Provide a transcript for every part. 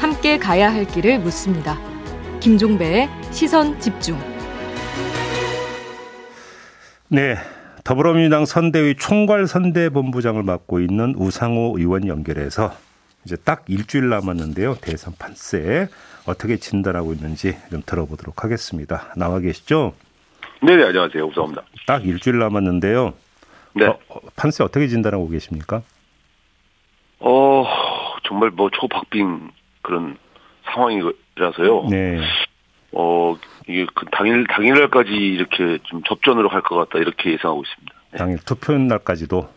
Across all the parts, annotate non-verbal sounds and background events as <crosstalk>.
함께 가야 할 길을 묻습니다. 김종배의 시선 집중. 네. 더불어민주당 선대위 총괄 선대본부장을 맡고 있는 우상호 의원 연결해서 이제 딱 일주일 남았는데요. 대선 판세 어떻게 진단하고 있는지 좀 들어보도록 하겠습니다. 나와 계시죠? 네네, 안녕하세요. 우상호입니다. 딱 일주일 남았는데요. 네. 어, 판세 어떻게 진단하고 계십니까? 어, 정말 뭐 초박빙 그런 상황이라서요. 네. 어, 이게 그 당일, 당일날까지 이렇게 좀 접전으로 갈 것 같다, 이렇게 예상하고 있습니다. 네. 당일 투표 날까지도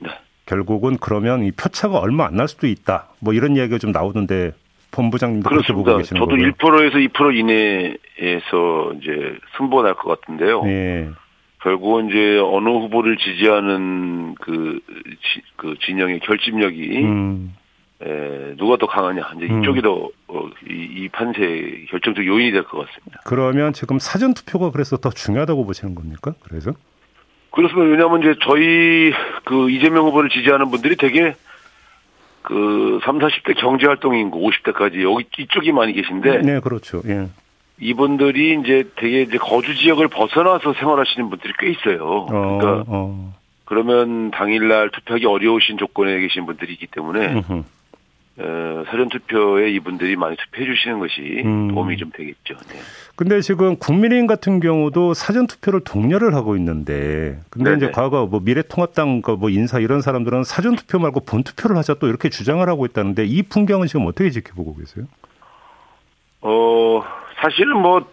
네. 결국은 그러면 이 표차가 얼마 안 날 수도 있다. 뭐 이런 이야기가 좀 나오는데 본부장님도 그렇게 보고. 계시는 저도 거고요. 1%에서 2% 이내에서 이제 승부가 날것 같은데요. 네. 결국은 이제 어느 후보를 지지하는 그, 지, 그 진영의 결집력이 음. 에, 누가 더 강하냐. 이제 음. 이쪽이 더, 어, 이, 이 판세의 결정적 요인이 될 것 같습니다. 그러면 지금 사전 투표가 그래서 더 중요하다고 보시는 겁니까? 그래서? 그렇습니다. 왜냐하면 이제 저희 그 이재명 후보를 지지하는 분들이 되게 그 3, 40대 경제 활동 인구 50대까지 여기 이쪽이 많이 계신데 네, 그렇죠. 예. 이분들이 이제 되게 이제 거주 지역을 벗어나서 생활하시는 분들이 꽤 있어요. 어, 그러니까 어. 그러면 당일날 투표하기 어려우신 조건에 계신 분들이 있기 때문에. 어, 사전 투표에 이분들이 많이 투표해 주시는 것이 음. 도움이 좀 되겠죠. 네. 근데 지금 국민의힘 같은 경우도 사전 투표를 독려를 하고 있는데, 근데 네네. 이제 과거 뭐 미래통합당 그뭐 인사 이런 사람들은 사전 투표 말고 본 투표를 하자 또 이렇게 주장을 하고 있다는데 이 풍경은 지금 어떻게 지켜보고 계세요? 어, 사실은 뭐,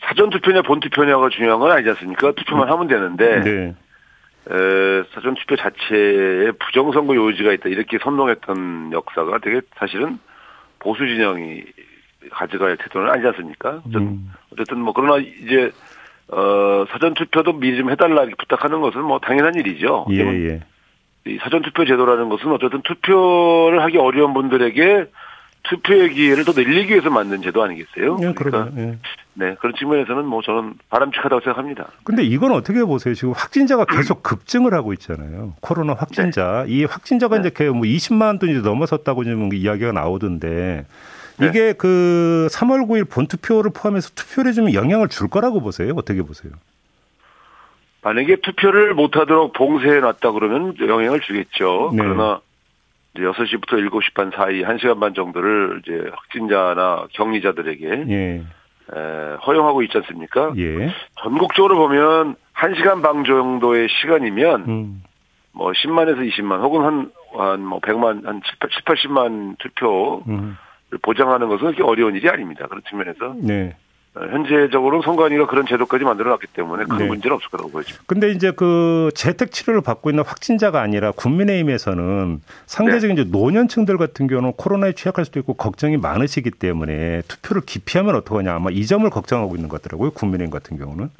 사전 투표냐 본 투표냐가 중요한 건 아니지 않습니까? 투표만 하면 되는데, 네. 에, 사전 투표 자체에 부정선거 요지가 있다, 이렇게 선동했던 역사가 되게 사실은 보수 진영이 가져갈 태도는 아니지 않습니까? 전- 음. 어쨌든 뭐, 그러나 이제, 어, 사전 투표도 미리 좀 해달라 이렇게 부탁하는 것은 뭐 당연한 일이죠. 예, 예. 이 사전 투표 제도라는 것은 어쨌든 투표를 하기 어려운 분들에게 투표의 기회를 더 늘리기 위해서 만든 제도 아니겠어요? 예, 그러니까. 예. 네 그런 측면에서는 뭐 저는 바람직하다고 생각합니다. 근데 이건 어떻게 보세요? 지금 확진자가 계속 급증을 하고 있잖아요. 코로나 확진자. 이 확진자가 네. 이제 뭐 20만 도 이제 넘어섰다고 지금 이야기가 나오던데 네. 이게 그 3월 9일 본투표를 포함해서 투표율에 좀 영향을 줄 거라고 보세요? 어떻게 보세요? 만약에 투표를 못하도록 봉쇄해 놨다 그러면 영향을 주겠죠. 네. 그러나 이제 6시부터 7시 반 사이 1시간 반 정도를 이제 확진자나 격리자들에게 예. 에, 허용하고 있지 않습니까? 예. 전국적으로 보면 1시간 반 정도의 시간이면 음. 뭐 10만에서 20만 혹은 한, 한뭐 100만, 한 7, 80만 투표를 음. 보장하는 것은 그렇게 어려운 일이 아닙니다. 그런 측면에서 네. 어, 현재적으로 선관위가 그런 제도까지 만들어 놨기 때문에 큰 네. 문제는 없을 거라고 보여집니다. 근데 이제 그 재택 치료를 받고 있는 확진자가 아니라 국민의힘에서는 상대적인 네. 이제 노년층들 같은 경우는 코로나에 취약할 수도 있고 걱정이 많으시기 때문에 투표를 기피하면 어떡하냐 아마 이 점을 걱정하고 있는 것 같더라고요. 국민의힘 같은 경우는.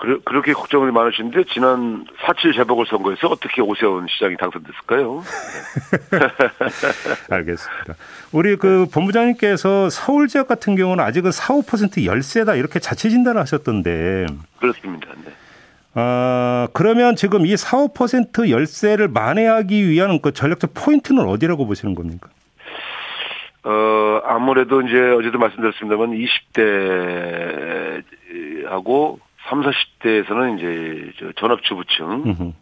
그, 그렇게 걱정을 많으시는데 지난 4.7 재보궐선거에서 어떻게 오세훈 시장이 당선됐을까요? <laughs> 알겠습니다. 우리 그 본부장님께서 서울 지역 같은 경우는 아직은 4, 5% 열세다 이렇게 자체 진단을 하셨던데 그렇습니다. 네. 아, 그러면 지금 이 4, 5% 열세를 만회하기 위한 그 전략적 포인트는 어디라고 보시는 겁니까? 어, 아무래도 이제 어제도 말씀드렸습니다만 20대하고 3, 40대에서는 이제 저 전업주부층 음흠.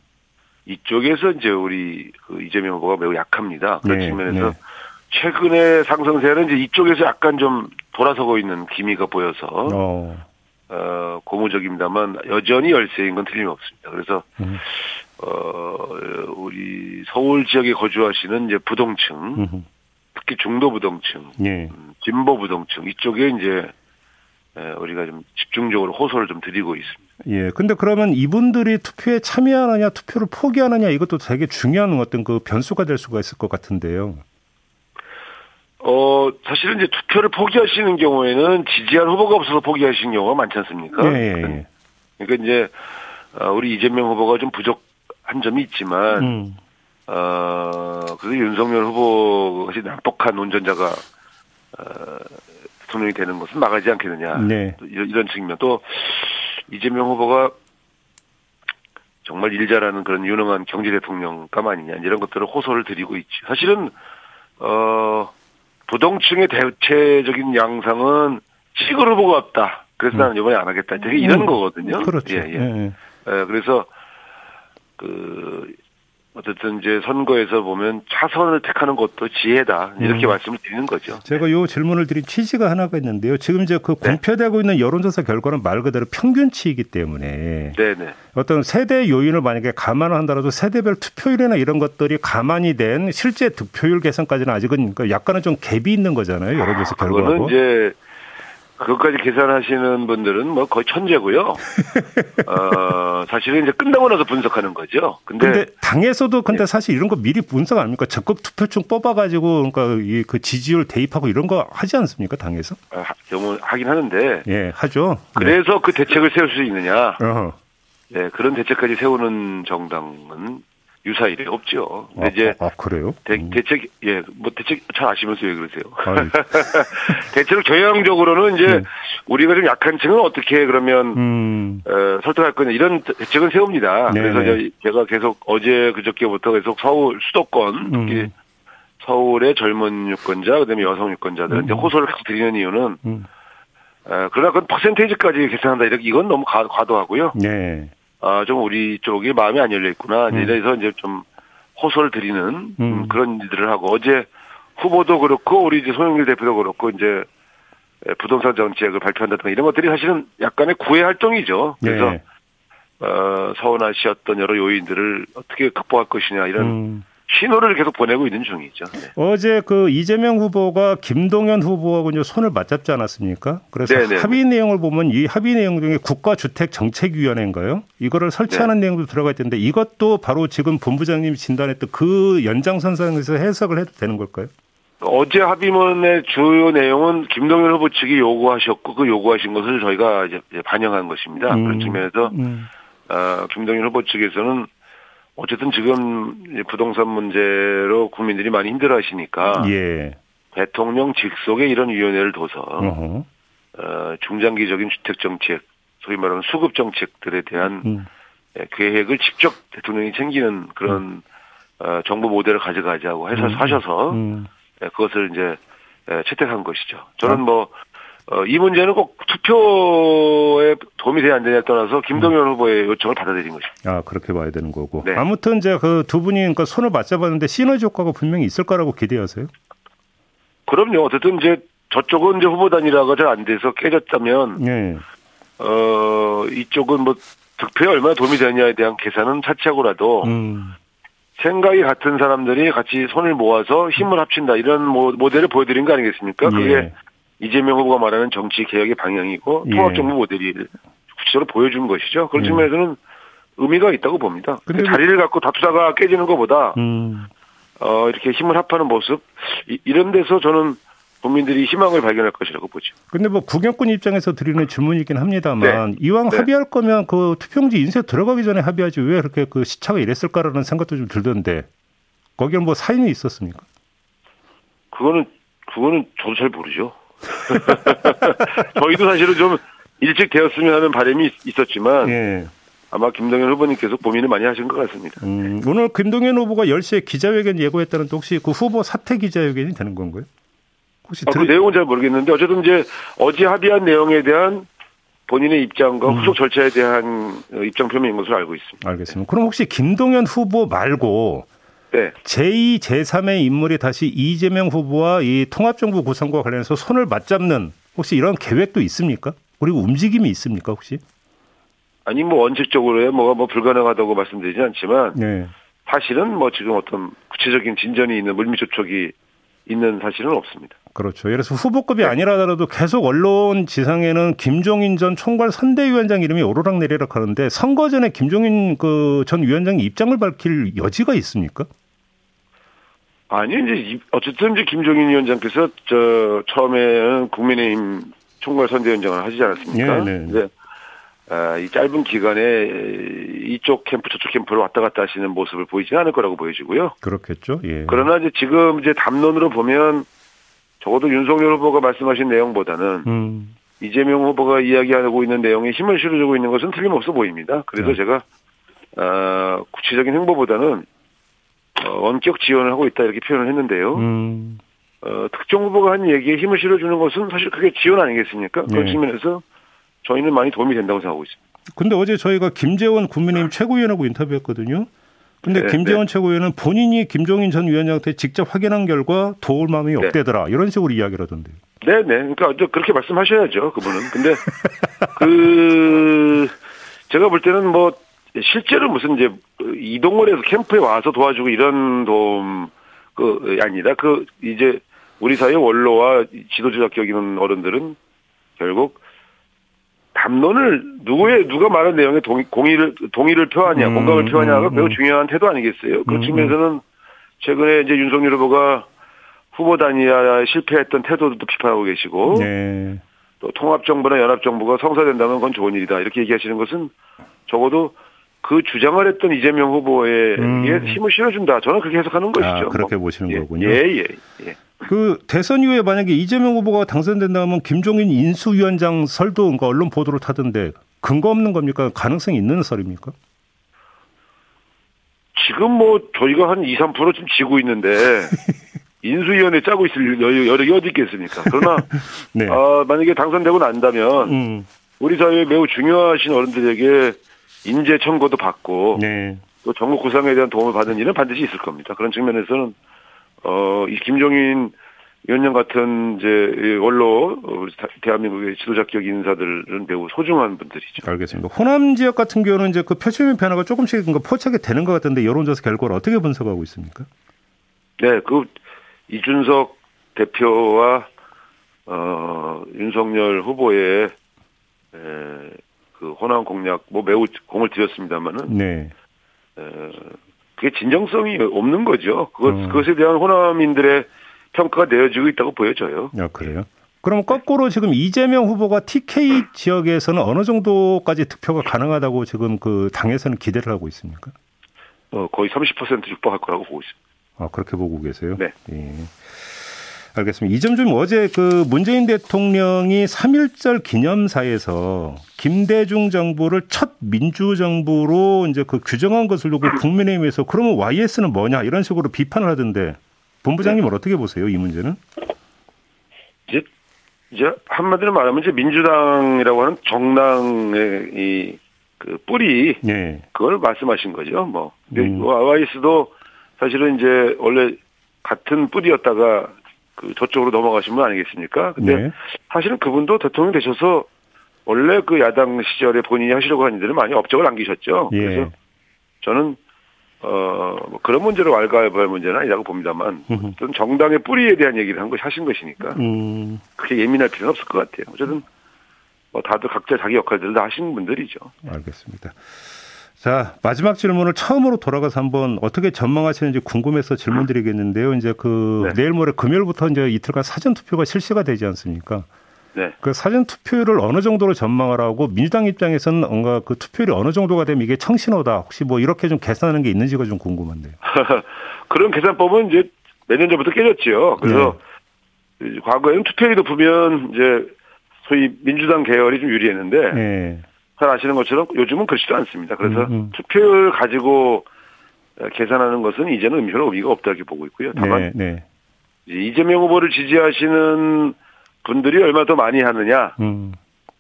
이쪽에서 이제 우리 그 이재명 후보가 매우 약합니다. 그런 네, 측면에서 네. 최근의 상승세는 이제 이쪽에서 약간 좀 돌아서고 있는 기미가 보여서 어. 어, 고무적입니다만 여전히 열세인 건 틀림없습니다. 그래서 음. 어, 우리 서울 지역에 거주하시는 이제 부동층, 음흠. 특히 중도 부동층, 예. 음, 진보 부동층 이쪽에 이제 에, 우리가 좀 집중적으로 호소를 좀 드리고 있습니다. 예. 근데 그러면 이분들이 투표에 참여하느냐, 투표를 포기하느냐 이것도 되게 중요한 어떤 그 변수가 될 수가 있을 것 같은데요. 어, 사실은 이제 투표를 포기하시는 경우에는 지지할 후보가 없어서 포기하시는 경우가 많지 않습니까? 예, 예, 예. 그러니까 이제 어, 우리 이재명 후보가 좀 부족한 점이 있지만 음. 어, 그래서 윤석열 후보 같이 난폭한 운전자가 어, 대통령이 되는 것은 막아지 않겠느냐. 네. 또 이런, 이런 측면 또 이재명 후보가 정말 일 잘하는 그런 유능한 경제 대통령감 아니냐 이런 것들을 호소를 드리고 있죠. 사실은 어 부동층의 대체적인 양상은 시골 후보가 없다. 그래서 나는 이번에 안 하겠다. 되게 이런 음, 거거든요. 그렇죠. 예, 예. 예, 예. 예, 그래서 그 어쨌든 이제 선거에서 보면 차선을 택하는 것도 지혜다 이렇게 음. 말씀을 드리는 거죠. 제가 요 질문을 드린 취지가 하나가 있는데요. 지금 이제 그 네. 공표되고 있는 여론조사 결과는 말 그대로 평균치이기 때문에 네네. 어떤 세대 요인을 만약에 감안을 한다라도 세대별 투표율이나 이런 것들이 가만히 된 실제 득표율 개선까지는 아직은 그 약간은 좀 갭이 있는 거잖아요. 여론조사 그거는 결과하고. 이제 그것까지 계산하시는 분들은 뭐 거의 천재고요. <laughs> 어, 사실은 이제 끝나고 나서 분석하는 거죠. 근데, 근데 당에서도 근데 네. 사실 이런 거 미리 분석 아닙니까? 적극 투표층 뽑아가지고 그러니까 이 그 지지율 대입하고 이런 거 하지 않습니까? 당에서? 아, 하- 경우 하긴 하는데 예, 하죠. 그래서 그 대책을 세울 수 있느냐? 네. 어허. 네, 그런 대책까지 세우는 정당은 유사 일이 없죠. 근데 아, 이제 아, 그래요? 대, 음. 대책 예, 뭐 대책 잘 아시면서 왜 그러세요? <laughs> 대책을 경향적으로는 이제 네. 우리가 좀 약한 층은 어떻게 그러면 음. 어, 설득할 거냐 이런 대책은 세웁니다. 네, 그래서 네. 제가 계속 어제 그저께부터 계속 서울 수도권 음. 서울의 젊은 유권자 그다음에 여성 유권자들 이제 음. 호소를 계속 드리는 이유는 음. 어, 그러나 그건 퍼센테이지까지 계산한다 이렇게 이건 너무 과, 과도하고요. 네. 아, 좀 우리 쪽이 마음이 안 열려 있구나. 음. 이래서 이제 좀 호소를 드리는 음, 음. 그런 일들을 하고 어제 후보도 그렇고 우리 이제 송영길 대표도 그렇고 이제 에, 부동산 정책을 발표한다든가 이런 것들이 사실은 약간의 구애 활동이죠. 그래서 네. 어, 서운하시었던 여러 요인들을 어떻게 극복할 것이냐 이런 음. 신호를 계속 보내고 있는 중이죠. 네. 어제 그 이재명 후보가 김동연 후보하고 이제 손을 맞잡지 않았습니까? 그래서 네네. 합의 내용을 보면 이 합의 내용 중에 국가주택정책위원회인가요? 이거를 설치하는 네. 내용도 들어가 있던데 이것도 바로 지금 본부장님이 진단했던 그 연장선상에서 해석을 해도 되는 걸까요? 어제 합의문의 주요 내용은 김동연 후보 측이 요구하셨고 그 요구하신 것을 저희가 이제 이제 반영한 것입니다. 음. 그런 측면에서 음. 어, 김동연 후보 측에서는 어쨌든 지금 부동산 문제로 국민들이 많이 힘들어하시니까 예. 대통령 직속에 이런 위원회를 둬서 어허. 어, 중장기적인 주택 정책, 소위 말하는 수급 정책들에 대한 음. 예, 계획을 직접 대통령이 챙기는 그런 어, 정부 모델을 가져가자고 해서 음. 하셔서 음. 예, 그것을 이제 예, 채택한 것이죠. 저는 뭐, 어, 이 문제는 꼭 투표에 도움이 되냐 안 되냐에 따라서 김동연 후보의 요청을 받아들인 것입니다. 아 그렇게 봐야 되는 거고. 네. 아무튼 이제 그 두 분이 그러니까 손을 맞잡았는데 시너지 효과가 분명히 있을 거라고 기대하세요. 그럼요. 어쨌든 이제 저쪽은 이제 후보 단일화가 잘안 돼서 깨졌다면, 예. 어, 이쪽은 뭐 득표에 얼마나 도움이 되느냐에 대한 계산은 차치하고라도 음. 생각이 같은 사람들이 같이 손을 모아서 힘을 합친다. 이런 모, 모델을 보여드린 거 아니겠습니까? 그게 예. 이재명 후보가 말하는 정치 개혁의 방향이고 예. 통합정부 모델이 구체적으로 보여준 것이죠. 그런 예. 측면에서는 의미가 있다고 봅니다. 근데 그- 자리를 갖고 다투다가 깨지는 것보다 음. 어, 이렇게 힘을 합하는 모습 이, 이런 데서 저는 국민들이 희망을 발견할 것이라고 보죠. 근데 뭐 구경꾼 입장에서 드리는 질문이긴 합니다만 이왕 네. 합의할 거면 그 투표용지 인쇄 들어가기 전에 합의하지 왜 그렇게 그 시차가 이랬을까라는 생각도 좀 들던데 거기는 뭐 사인이 있었습니까? 그거는 그거는 저도 잘 모르죠. <laughs> 저희도 사실은 좀 일찍 되었으면 하는 바람이 있- 있었지만 예. 아마 김동연 후보님께서 고민을 많이 하신 것 같습니다. 음, 오늘 김동연 후보가 10시에 기자회견 예고했다는데 혹시 그 후보 사퇴 기자회견이 되는 건가요? 혹시 아, 그 들... 내용은 잘 모르겠는데 어쨌든 이제 어제 합의한 내용에 대한 본인의 입장과 음. 후속 절차에 대한 어, 입장 표명인 것으로 알고 있습니다. 알겠습니다. 그럼 혹시 김동연 후보 말고 네. 제2, 제3의 인물이 다시 이재명 후보와 이 통합정부 구성과 관련해서 손을 맞잡는 혹시 이런 계획도 있습니까? 그리고 움직임이 있습니까 혹시? 아니 뭐 원칙적으로야 뭐가 뭐 불가능하다고 말씀드리지 않지만 네. 사실은 뭐 지금 어떤 구체적인 진전이 있는 물밑 조촉이 있는 사실은 없습니다. 그렇죠. 예를 들어서 후보급이 네. 아니라더라도 계속 언론 지상에는 김종인 전 총괄 선대위원장 이름이 오르락 내리락 하는데 선거 전에 김종인 그 전 위원장이 입장을 밝힐 여지가 있습니까? 아니 이제 이- 어쨌든 이제 김종인 위원장께서 저 처음에는 국민의힘 총괄 선대위원장을 하시지 않았습니까? 네, 네. 아, 이 짧은 기간에 이쪽 캠프 저쪽 캠프로 왔다 갔다 하시는 모습을 보이지 않을 거라고 보여지고요. 그렇겠죠. 예. 그러나 이제 지금 이제 담론으로 보면 적어도 윤석열 후보가 말씀하신 내용보다는 음. 이재명 후보가 이야기하고 있는 내용에 힘을 실어주고 있는 것은 틀림없어 보입니다. 그래서 네. 제가 어, 구체적인 행보보다는 어, 원격 지원을 하고 있다 이렇게 표현을 했는데요. 음. 어, 특정 후보가 한 얘기에 힘을 실어주는 것은 사실 그게 지원 아니겠습니까? 그런 네. 측면에서 저희는 많이 도움이 된다고 생각하고 있습니다. 근데 어제 저희가 김재원 국민의힘 최고위원하고 인터뷰했거든요. 근데 네, 김재원 최고위원은 본인이 김종인 전 위원장한테 직접 확인한 결과 도울 마음이 네. 없대더라. 이런 식으로 이야기를 하던데요. 네네. 그러니까 저 그렇게 말씀하셔야죠. 그분은. 근데 <laughs> 그 제가 볼 때는 뭐 실제로 무슨 이제 이동을 해서 캠프에 와서 도와주고 이런 도움 그 아니다. 그 이제 우리 사회 원로와 지도자적 격이는 어른들은 결국 담론을 누구의 누가 말한 내용에 동의, 공의를 동의를 표하냐, 음, 공감을 표하냐가 음, 매우 음. 중요한 태도 아니겠어요. 그런 음, 측면에서는 최근에 이제 윤석열 후보가 후보 단위야 실패했던 태도도 비판하고 계시고 네. 또 통합 정부나 연합 정부가 성사된다면 그건 좋은 일이다 이렇게 얘기하시는 것은 적어도 그 주장을 했던 이재명 후보에게 음. 힘을 실어준다. 저는 그렇게 해석하는 것이죠. 아, 그렇게 뭐. 보시는 예, 거군요. 예, 예, 예. 그 대선 이후에 만약에 이재명 후보가 당선된다면 김종인 인수위원장 설도 그러니까 언론 보도를 타던데 근거 없는 겁니까? 가능성이 있는 설입니까? 지금 뭐 저희가 한 2, 3%좀 지고 있는데 <laughs> 인수위원회 짜고 있을 여- 여력이 어디 있겠습니까? 그러나 <laughs> 네. 아, 만약에 당선되고 난다면 음. 우리 사회에 매우 중요하신 어른들에게 인재 청구도 받고 네. 또 전국 구상에 대한 도움을 받은 일은 반드시 있을 겁니다. 그런 측면에서는 어, 이 김종인 위원장 같은 이제 이 원로 어, 대한민국의 지도자격 인사들은 매우 소중한 분들이죠. 알겠습니다. 호남 지역 같은 경우는 이제 그 표심의 변화가 조금씩 포착이 되는 것 같은데 여론조사 결과를 어떻게 분석하고 있습니까? 네, 그 이준석 대표와 어, 윤석열 후보의 에, 그 호남 공약 뭐 매우 공을 들였습니다만은 네. 에, 그게 진정성이 없는 거죠. 그것 음. 그것에 대한 호남인들의 평가가 내어지고 있다고 보여져요. 아, 그래요? 그럼 거꾸로 지금 이재명 후보가 TK 지역에서는 어느 정도까지 득표가 가능하다고 지금 그 당에서는 기대를 하고 있습니까? 어, 거의 30% 육박할 거라고 보고 있습니다. 아, 그렇게 보고 계세요? 네. 예. 알겠습니다. 이 점 좀 어제 그 문재인 대통령이 3.1절 기념사에서 김대중 정부를 첫 민주정부로 이제 그 규정한 것을 두고 국민의힘에서 그러면 YS는 뭐냐 이런 식으로 비판을 하던데 본부장님은 어떻게 보세요? 이 문제는? 이제 이제 한마디로 말하면 이제 민주당이라고 하는 정당의 이 그 뿌리 네. 그걸 말씀하신 거죠. 뭐 음. 와이스도 사실은 이제 원래 같은 뿌리였다가 그 저쪽으로 넘어가신 분 아니겠습니까? 근데 네. 사실은 그분도 대통령 되셔서 원래 그 야당 시절에 본인이 하시려고 하는 일들은 많이 업적을 남기셨죠. 예. 그래서 저는 어뭐 그런 문제로 왈가왈부할 문제는 아니라고 봅니다만. 어떤 정당의 뿌리에 대한 얘기를 한 것이 하신 것이니까 음, 그렇게 예민할 필요는 없을 것 같아요. 어쨌든 뭐 다들 각자 자기 역할들을 다 하시는 분들이죠. 알겠습니다. 자, 마지막 질문을 처음으로 돌아가서 한번 어떻게 전망하시는지 궁금해서 질문 드리겠는데요. 이제 그 네. 내일 모레 금요일부터 이제 이틀간 사전 투표가 실시가 되지 않습니까? 네. 그 사전 투표율을 어느 정도로 전망을 하고 민주당 입장에서는 뭔가 그 투표율이 어느 정도가 되면 이게 청신호다. 혹시 뭐 이렇게 좀 계산하는 게 있는지가 좀 궁금한데요. <laughs> 그런 계산법은 이제 몇 년 전부터 깨졌지요. 그래서 네. 과거에는 투표율이 높으면 이제 소위 민주당 계열이 좀 유리했는데 예. 잘 아시는 것처럼 요즘은 그렇지도 않습니다. 그래서 음, 음. 투표율 가지고 계산하는 것은 이제는 의미가 의미가 없다 이렇게 보고 있고요. 다만 네, 네. 이제 이재명 후보를 지지하시는 분들이 얼마나 더 많이 하느냐 음.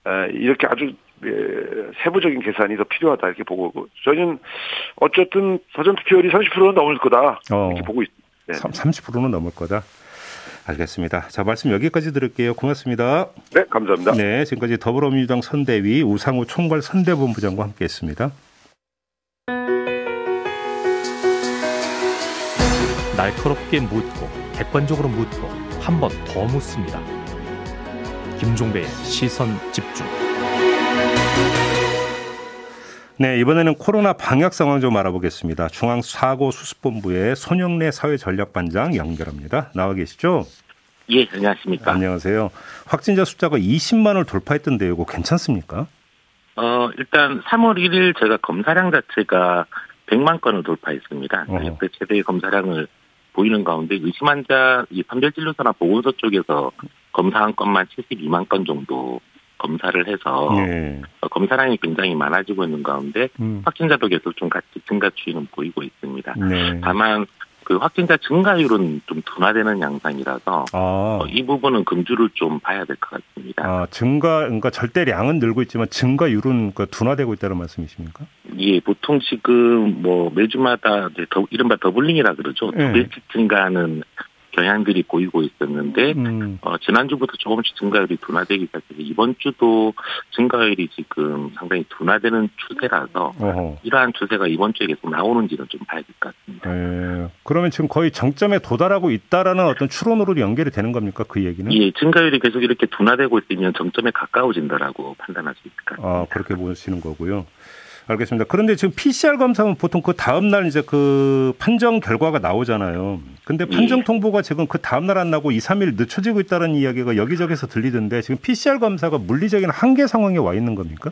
에, 이렇게 아주 에, 세부적인 계산이 더 필요하다 이렇게 보고 있고 저희는 어쨌든 사전 투표율이 30%는 넘을 거다 어. 이렇게 보고 있습니다. 네. 30%는 넘을 거다. 알겠습니다. 자, 말씀 여기까지 들을게요. 고맙습니다. 네, 감사합니다. 네, 지금까지 더불어민주당 선대위 우상호 총괄 선대본부장과 함께 했습니다. 날카롭게 묻고 객관적으로 묻고 한 번 더 묻습니다. 김종배의 시선 집중. 네, 이번에는 코로나 방역 상황 좀 알아보겠습니다. 중앙사고수습본부의 손영래 사회전략반장 연결합니다. 나와 계시죠? 예, 안녕하십니까. 안녕하세요. 확진자 숫자가 20만을 돌파했던데요. 이거 괜찮습니까? 어, 일단 3월 1일 저희가 검사량 자체가 100만 건을 돌파했습니다. 어허. 역대 최대의 검사량을 보이는 가운데 의심 환자 이 판별진료소나 보건소 쪽에서 검사한 건만 72만 건 정도 검사를 해서 예. 어, 검사량이 굉장히 많아지고 있는 가운데 음. 확진자도 계속 좀 같이 증가 추이는 보이고 있습니다. 네. 다만 그 확진자 증가율은 좀 둔화되는 양상이라서 아, 어, 이 부분은 금주를 좀 봐야 될 것 같습니다. 아, 증가, 그러니까 절대량은 늘고 있지만 증가율은 그 둔화되고 있다는 말씀이십니까? 예, 보통 지금 뭐 매주마다 이제 더, 이른바 더블링이라 그러죠. 네. 두 배씩 증가하는 경향들이 보이고 있었는데 음. 어, 지난주부터 조금씩 증가율이 둔화되기 시작해서 이번 주도 증가율이 지금 상당히 둔화되는 추세라서 어허. 이러한 추세가 이번 주에 계속 나오는지는 좀 봐야 될 것 같습니다. 예. 그러면 지금 거의 정점에 도달하고 있다라는 어떤 추론으로 연결이 되는 겁니까? 그 얘기는? 예, 증가율이 계속 이렇게 둔화되고 있으면 정점에 가까워진다라고 판단할 수 있을 것 같습니다. 아, 그렇게 보시는 거고요. 알겠습니다. 그런데 지금 PCR 검사는 보통 그 다음날 이제 그 판정 결과가 나오잖아요. 근데 판정 예. 통보가 지금 그 다음날 안 나고 2, 3일 늦춰지고 있다는 이야기가 여기저기서 들리던데 지금 PCR 검사가 물리적인 한계 상황에 와 있는 겁니까?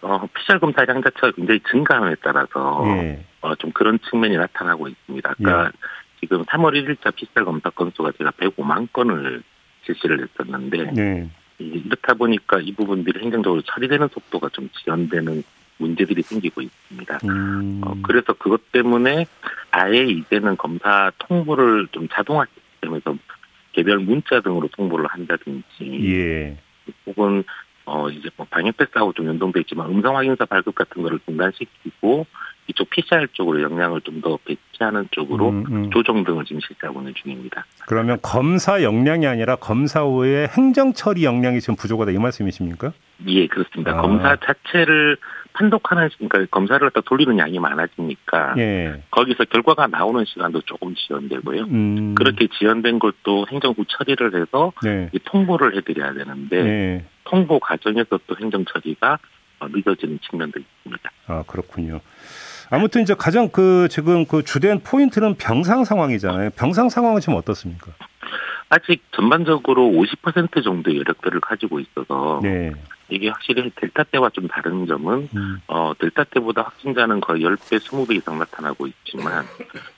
어, PCR 검사량 자체가 굉장히 증가함에 따라서 예. 어, 좀 그런 측면이 나타나고 있습니다. 아까 지금 3월 1일자 PCR 검사 건수가 제가 105만 건을 실시를 했었는데 예. 이- 이렇다 보니까 이 부분들이 행정적으로 처리되는 속도가 좀 지연되는 문제들이 생기고 있습니다. 음. 어, 그래서 그것 때문에 아예 이제는 검사 통보를 좀 자동화 시스템에서 개별 문자 등으로 통보를 한다든지 예. 혹은 어 이제 뭐 방역 패스하고 좀 연동돼 있지만 음성 확인서 발급 같은 거를 중단시키고 이쪽 PCR 쪽으로 역량을 좀 더 배치하는 쪽으로 음, 음. 조정 등을 지금 실시하고 있는 중입니다. 그러면 검사 역량이 아니라 검사 후에 행정 처리 역량이 지금 부족하다 이 말씀이십니까? 예, 그렇습니다. 아. 검사 자체를 판독하는 시- 그러니까 검사를 갖다 돌리는 양이 많아지니까 예. 거기서 결과가 나오는 시간도 조금 지연되고요. 음. 그렇게 지연된 것도 행정부 처리를 해서 네. 이 통보를 해드려야 되는데 네. 통보 과정에서 또 행정 처리가 어, 늦어지는 측면도 있습니다. 아, 그렇군요. 아무튼 이제 가장 그 지금 그 주된 포인트는 병상 상황이잖아요. 병상 상황은 지금 어떻습니까? 아직 전반적으로 50% 정도의 여력들을 가지고 있어서 네. 이게 확실히 델타 때와 좀 다른 점은 음. 어, 델타 때보다 확진자는 거의 10배, 20배 이상 나타나고 있지만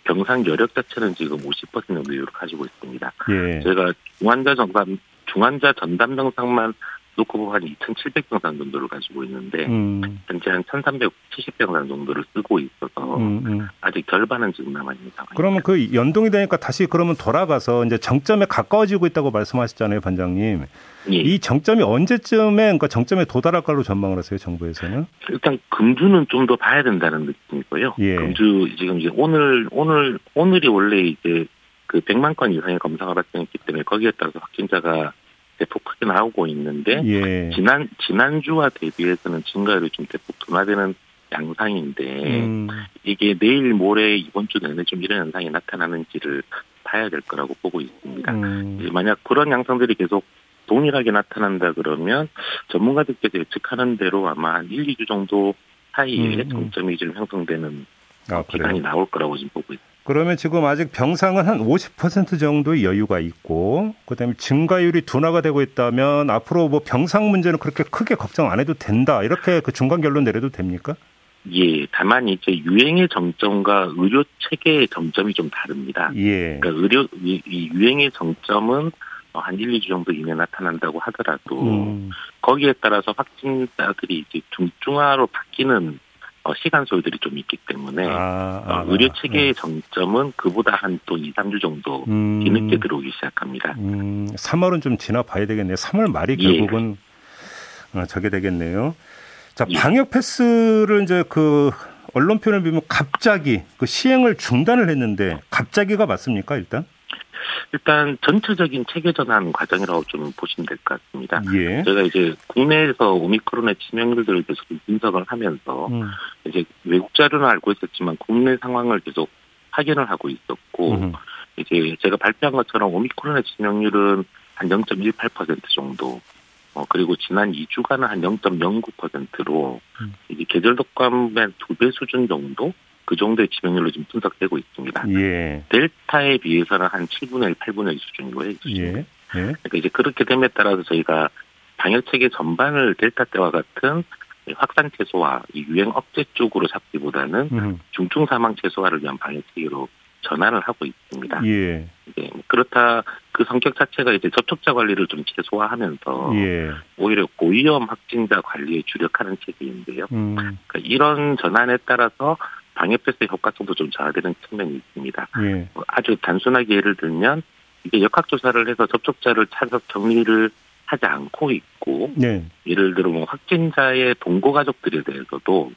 병상 여력 자체는 지금 50% 정도 여력을 가지고 있습니다. 예. 저희가 중환자 전담 중환자 전담 병상만 보면 한 2,700병상 정도를 가지고 있는데 음. 현재 한 1,370병상 정도를 쓰고 있어서 음, 음. 아직 절반은 지금 남아 있는 상황입니다. 그러면 그 연동이 되니까 다시 그러면 돌아가서 이제 정점에 가까워지고 있다고 말씀하셨잖아요, 반장님. 예. 이 정점이 언제쯤에 그러니까 정점에 도달할 걸로 전망을 하세요, 정부에서는? 일단 금주는 좀 더 봐야 된다는 느낌이고요. 예. 금주 지금 이제 오늘 오늘 오늘이 원래 이제 그 100만 건 이상의 검사가 발생했기 때문에 거기에 따라서 확진자가 대폭 크게 나오고 있는데 예. 지난 지난주와 대비해서는 증가율이 좀 대폭 둔화되는 양상인데 음. 이게 내일 모레 이번 주 내내 좀 이런 현상이 나타나는지를 봐야 될 거라고 보고 있습니다. 음. 이제 만약 그런 양상들이 계속 동일하게 나타난다 그러면 전문가들께서 예측하는 대로 아마 한 1, 2주 정도 사이에 음, 음. 정점이 좀 형성되는 아, 기간이. 나올 거라고 지금 보고 있습니다. 그러면 지금 아직 병상은 한 50% 정도의 여유가 있고 그다음에 증가율이 둔화가 되고 있다면 앞으로 뭐 병상 문제는 그렇게 크게 걱정 안 해도 된다. 이렇게 그 중간 결론 내려도 됩니까? 예, 다만 이제 유행의 정점과 의료 체계의 정점이 좀 다릅니다. 예. 그러니까 의료 이, 이 유행의 정점은 어, 한 1, 2주 정도 이내 나타난다고 하더라도 음. 거기에 따라서 확진자들이 이제 중증화로 바뀌는 어, 시간 소요들이 좀 있기 때문에 아, 어, 아, 의료 체계의 정점은 그보다 한 또 2, 3주 정도 음. 뒤늦게 들어오기 시작합니다. 음, 3월은 좀 지나 봐야 되겠네요. 3월 말이 예. 결국은 어, 저게 되겠네요. 자, 예. 방역 패스를 이제 그 언론 표현을 빌면 갑자기 그 시행을 중단을 했는데 갑자기가 맞습니까, 일단? 일단 전체적인 체계 전환 과정이라고 좀 보시면 될 것 같습니다. 예. 저희가 이제 국내에서 오미크론의 치명률들을 계속 분석을 하면서 음. 이제 외국 자료는 알고 있었지만 국내 상황을 계속 확인을 하고 있었고 음. 이제 제가 발표한 것처럼 오미크론의 치명률은 한 0.18% 정도 어 그리고 지난 2주간은 한 0.09%로 음. 이제 계절 독감의 두 배 수준 정도 그 정도의 치명률로 지금 분석되고 있습니다. 예. 델타에 비해서는 한 7분의 1, 8분의 1 수준이고요. 이 수준이. 예. 예. 그러니까 이제 그렇게 됨에 따라서 저희가 방역 체계 전반을 델타 때와 같은 확산 최소화, 이 유행 억제 쪽으로 잡기보다는 음. 중증 사망 최소화를 위한 방역 체계로 전환을 하고 있습니다. 예. 뭐 그렇다 그 성격 자체가 이제 접촉자 관리를 좀 최소화하면서 예. 오히려 고위험 확진자 관리에 주력하는 체계인데요. 음. 그러니까 이런 전환에 따라서 방역 패스의 효과성도 좀 저하되는 측면이 있습니다. 예. 뭐 아주 단순하게 예를 들면 이게 역학조사를 해서 접촉자를 찾아서 격리를 하지 않고 있고 네. 예를 들어 뭐 확진자의 동거 가족들에 대해서도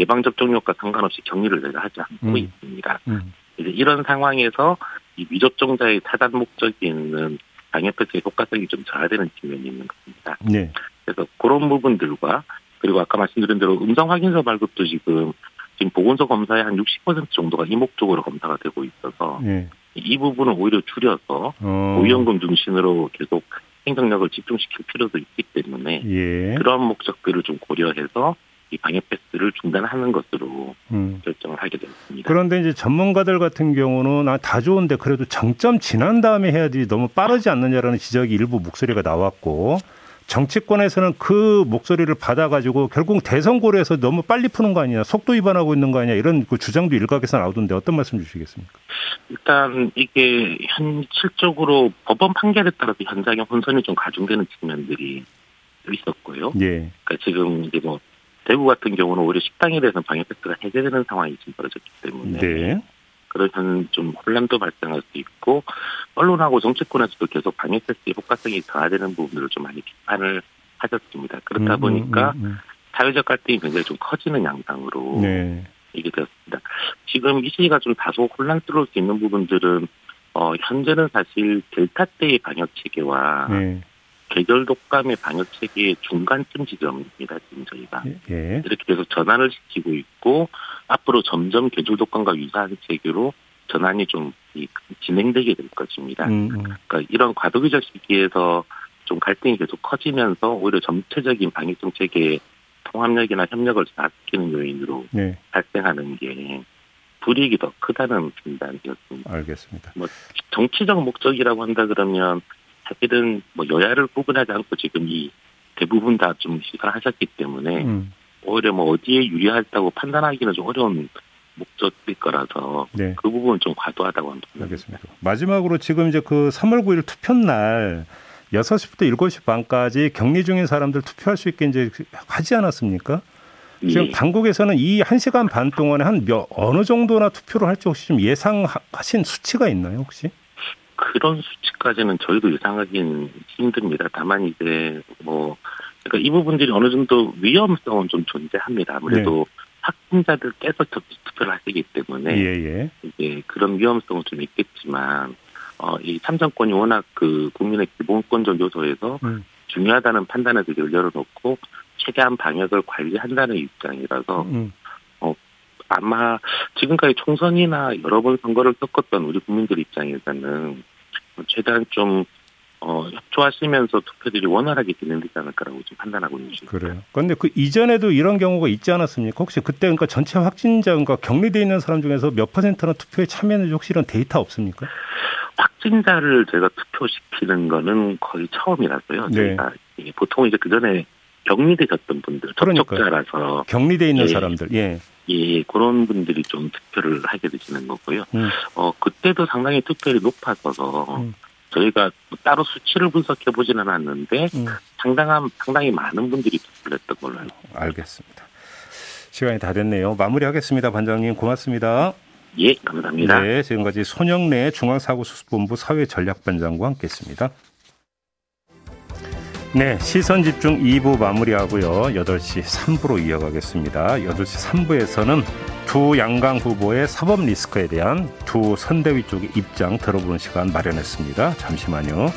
예방 접종력과 상관없이 격리를 내가 하지 않고 음. 있습니다. 음. 이제 이런 상황에서 이 미접종자의 차단 목적이 있는 방역 패스의 효과성이 좀 저하되는 측면이 있는 겁니다. 네. 그래서 그런 부분들과 그리고 아까 말씀드린 대로 음성 확인서 발급도 지금 지금 보건소 검사의 한 60% 정도가 이목적으로 검사가 되고 있어서 예. 이 부분은 오히려 줄여서 어. 고위험군 중심으로 계속 행정력을 집중시킬 필요도 있기 때문에 예. 그런 목적들을 좀 고려해서 이 방역 패스를 중단하는 것으로 음. 결정을 하게 되었습니다. 그런데 이제 전문가들 같은 경우는 아, 다 좋은데 그래도 정점 지난 다음에 해야지 너무 빠르지 않느냐라는 지적이 일부 목소리가 나왔고 정치권에서는 그 목소리를 받아가지고 결국 대선 고려해서 너무 빨리 푸는 거 아니냐, 속도 위반하고 있는 거 아니냐 이런 그 주장도 일각에서 나오던데 어떤 말씀 주시겠습니까? 일단 이게 현실적으로 법원 판결에 따라서 현장에 혼선이 좀 가중되는 측면들이 있었고요. 예, 그러니까 지금 이제 뭐 대구 같은 경우는 오히려 식당에 대해서는 방역 패스가 해제되는 상황이 지금 벌어졌기 때문에 네, 그런 좀 혼란도 발생할 수 있고 언론하고 정치권에서도 계속 방역 패스의 효과성이 저하되는 부분들을 좀 많이 비판을 하셨습니다. 그렇다 음, 보니까 음, 음, 사회적 갈등이 굉장히 좀 커지는 양상으로 음. 네, 이게 되었습니다. 지금 이 시기가 좀 다소 혼란스러울 수 있는 부분들은 어 현재는 사실 델타 때의 방역 체계와 네, 계절 독감의 방역 체계의 중간쯤 지점입니다. 지금 저희가 예, 이렇게 계속 전환을 시키고 있고 앞으로 점점 계절 독감과 유사한 체계로 전환이 좀 이- 진행되게 될 것입니다. 음, 음, 그러니까 이런 과도기적 시기에서 좀 갈등이 계속 커지면서 오히려 전체적인 방역 정책의 통합력이나 협력을 저하시키는 요인으로 네, 발생하는 게 불이익이 더 크다는 판단이었습니다. 알겠습니다. 정치적 목적이라고 한다 그러면 사실은 뭐 여야를 구분하지 않고 지금 이 대부분 다 좀 시사하셨기 때문에 음, 오히려 뭐 어디에 유리하다고 판단하기는 좀 어려운 목적일 거라서 네. 그 부분은 좀 과도하다고 합니다. 알겠습니다. 마지막으로 지금 이제 그 3월 9일 투표 날 6시부터 7시 반까지 격리 중인 사람들 투표할 수 있게 이제 하지 않았습니까? 지금 예. 당국에서는 이 1시간 반 동안에 한 몇, 어느 정도나 투표를 할지 혹시 좀 예상하신 수치가 있나요, 혹시? 그런 수치까지는 저희도 예상하기는 힘듭니다. 다만 이제 뭐 그러니까 이 부분들이 어느 정도 위험성은 좀 존재합니다. 아무래도 확진자들께서 적- 투표를 하시기 때문에 네. 예, 예. 이제 그런 위험성은 좀 있겠지만 어 이 참정권이 워낙 그 국민의 기본권적 요소에서 음. 중요하다는 판단의 길을 열어놓고 최대한 방역을 관리한다는 입장이라서 음, 아마 지금까지 총선이나 여러 번 선거를 겪었던 우리 국민들 입장에서는 최대한 좀 어, 협조하시면서 투표들이 원활하게 진행되지 않을까라고 좀 판단하고 있는 중입니다. 그래요. 그런데 그 이전에도 이런 경우가 있지 않았습니까? 혹시 그때 그러니까 전체 확진자, 그러니까 격리돼 있는 사람 중에서 몇 퍼센트나 투표에 참여했는지 혹시 이런 데이터 없습니까? 확진자를 제가 투표시키는 거는 거의 처음이라서요. 네. 저희가 보통 이제 그 전에 격리되셨던 분들, 그러니까요. 접촉자라서 격리돼 있는 예. 사람들. 예. 예, 그런 분들이 좀 투표를 하게 되시는 거고요. 음. 어, 그때도 상당히 투표율이 높아서 음. 저희가 따로 수치를 분석해 보지는 않았는데 음. 상당한 상당히 많은 분들이 투표를 했던 걸로 알고 알겠습니다. 시간이 다 됐네요. 마무리하겠습니다. 반장님 고맙습니다. 예, 감사합니다. 네, 지금까지 손영래 중앙사고수습본부 사회전략반장과 함께했습니다. 네, 시선 집중 2부 마무리하고요. 8시 3부로 이어가겠습니다. 8시 3부에서는 두 양강 후보의 사법 리스크에 대한 두 선대위 쪽의 입장 들어보는 시간 마련했습니다. 잠시만요.